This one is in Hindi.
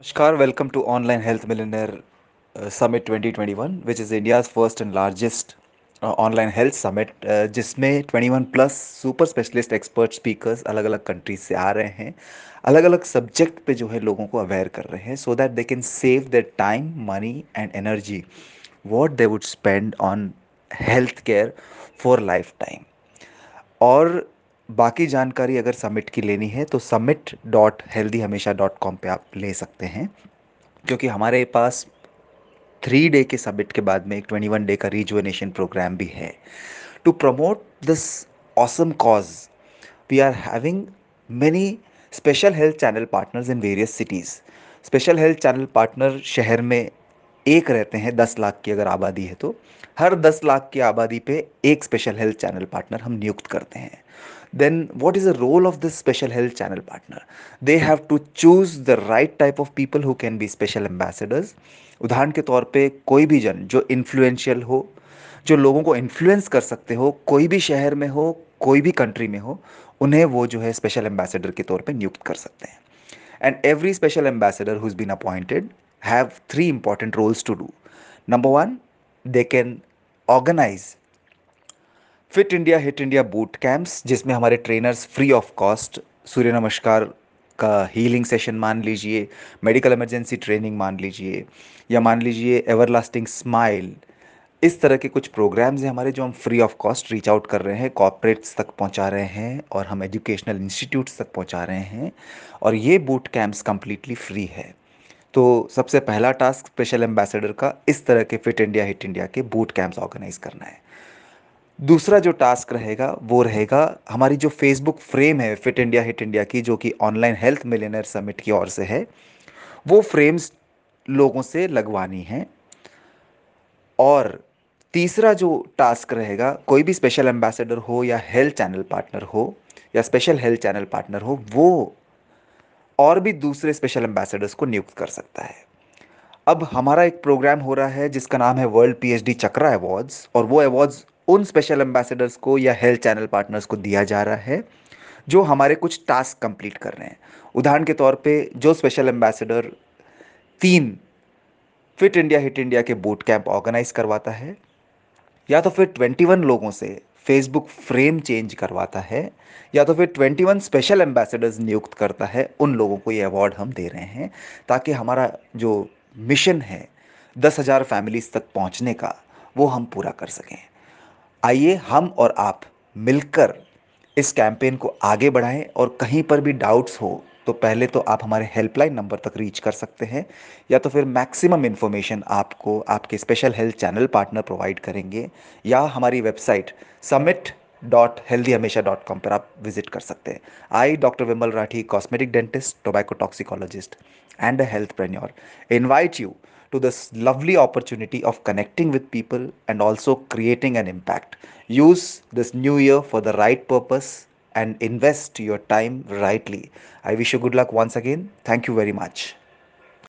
Namaskar, welcome to Online Health Millionaire Summit 2021, which is India's first and largest uh, online health summit, uh, जिसमें 21 plus super specialist expert speakers अलग अलग कंट्रीज़ से आ रहे हैं। अलग अलग सब्जेक्ट पे जो है लोगों को अवेयर कर रहे हैं so that they can save their time money and energy what they would spend on health care for lifetime और बाकी जानकारी अगर समिट की लेनी है तो समिट डॉट हेल्दी हमेशा डॉट कॉम पर आप ले सकते हैं। क्योंकि हमारे पास थ्री डे के समिट के बाद में एक ट्वेंटी वन डे का रिजुवनेशन प्रोग्राम भी है। To promote this awesome cause we are having many special health channel partners in various cities special health channel partner शहर में एक रहते हैं दस लाख की अगर आबादी है तो। हर दस लाख की आबादी पे एक स्पेशल हेल्थ चैनल पार्टनर हम नियुक्त करते हैं। Then what is the role of this special health channel partner? They have to choose the right type of people who can be special ambassadors उदाहरण के तौर पे कोई भी जन जो इन्फ्लुएंशियल हो, जो लोगों को इन्फ्लुएंस कर सकते हो, कोई भी शहर में हो, कोई भी कंट्री में हो, उन्हें वो जो है स्पेशल एम्बेसडर के तौर पे नियुक्त कर सकते हैं। And every special ambassador who's been appointed have three important roles to do number one they can organise fit India hit India boot camps जिसमें हमारे trainers free of cost Surya Namaskar का हीलिंग सेशन मान लीजिए मेडिकल इमरजेंसी ट्रेनिंग मान लीजिए, या मान लीजिए एवरलास्टिंग स्माइल इस तरह के कुछ प्रोग्राम्स हैं हमारे जो हम free of cost reach out कर रहे हैं कॉपरेट्स तक पहुँचा रहे हैं और हम एजुकेशनल इंस्टीट्यूट्स तक पहुँचा रहे हैं और ये बूट कैंप्स कम्प्लीटली फ्री है। तो सबसे पहला टास्क स्पेशल एम्बेसडर का इस तरह के फिट इंडिया हिट इंडिया के बूट कैंप्स ऑर्गेनाइज करना है। दूसरा जो टास्क रहेगा, वो रहेगा हमारी जो फेसबुक फ्रेम है फिट इंडिया हिट इंडिया की, जो कि ऑनलाइन हेल्थ मिलेनर समिट की ओर से है, वो फ्रेम्स लोगों से लगवानी है। और तीसरा जो टास्क रहेगा, कोई भी स्पेशल एम्बेसडर हो या हेल्थ चैनल पार्टनर हो या स्पेशल हेल्थ चैनल पार्टनर हो, वो और भी दूसरे स्पेशल एम्बेसडर्स को नियुक्त कर सकता है। अब हमारा एक प्रोग्राम हो रहा है जिसका नाम है वर्ल्ड पीएचडी चक्रा अवार्ड्स और वो अवार्ड्स उन स्पेशल एम्बेसडर्स को या हेल्थ चैनल पार्टनर्स को दिया जा रहा है जो हमारे कुछ टास्क कंप्लीट कर रहे हैं। उदाहरण के तौर पे जो स्पेशल एम्बेसडर तीन फिट इंडिया हिट इंडिया के बूट कैंप ऑर्गेनाइज करवाता है, या तो फिर 21 लोगों से फेसबुक फ्रेम चेंज करवाता है, या तो फिर 21 स्पेशल एम्बेसडर्स नियुक्त करता है, उन लोगों को ये अवार्ड हम दे रहे हैं, ताकि हमारा जो मिशन है, दस हज़ार फैमिलीज़ तक पहुँचने का, वो हम पूरा कर सकें। आइए हम और आप मिलकर इस कैंपेन को आगे बढ़ाएँ और कहीं पर भी डाउट्स हो तो पहले तो आप हमारे हेल्पलाइन नंबर तक रीच कर सकते हैं, या तो फिर मैक्सिमम इन्फॉर्मेशन आपको आपके special health channel partner provide करेंगे, या हमारी website summit dot healthy Hamesha dot com पर आप विज़िट कर सकते हैं I doctor Vimal Rathi cosmetic dentist tobacco toxicologist and a healthpreneur invite you to this lovely opportunity of connecting with people and also creating an impact. Use this new year for the right purpose and invest your time rightly. I wish you good luck once again. Thank you very much.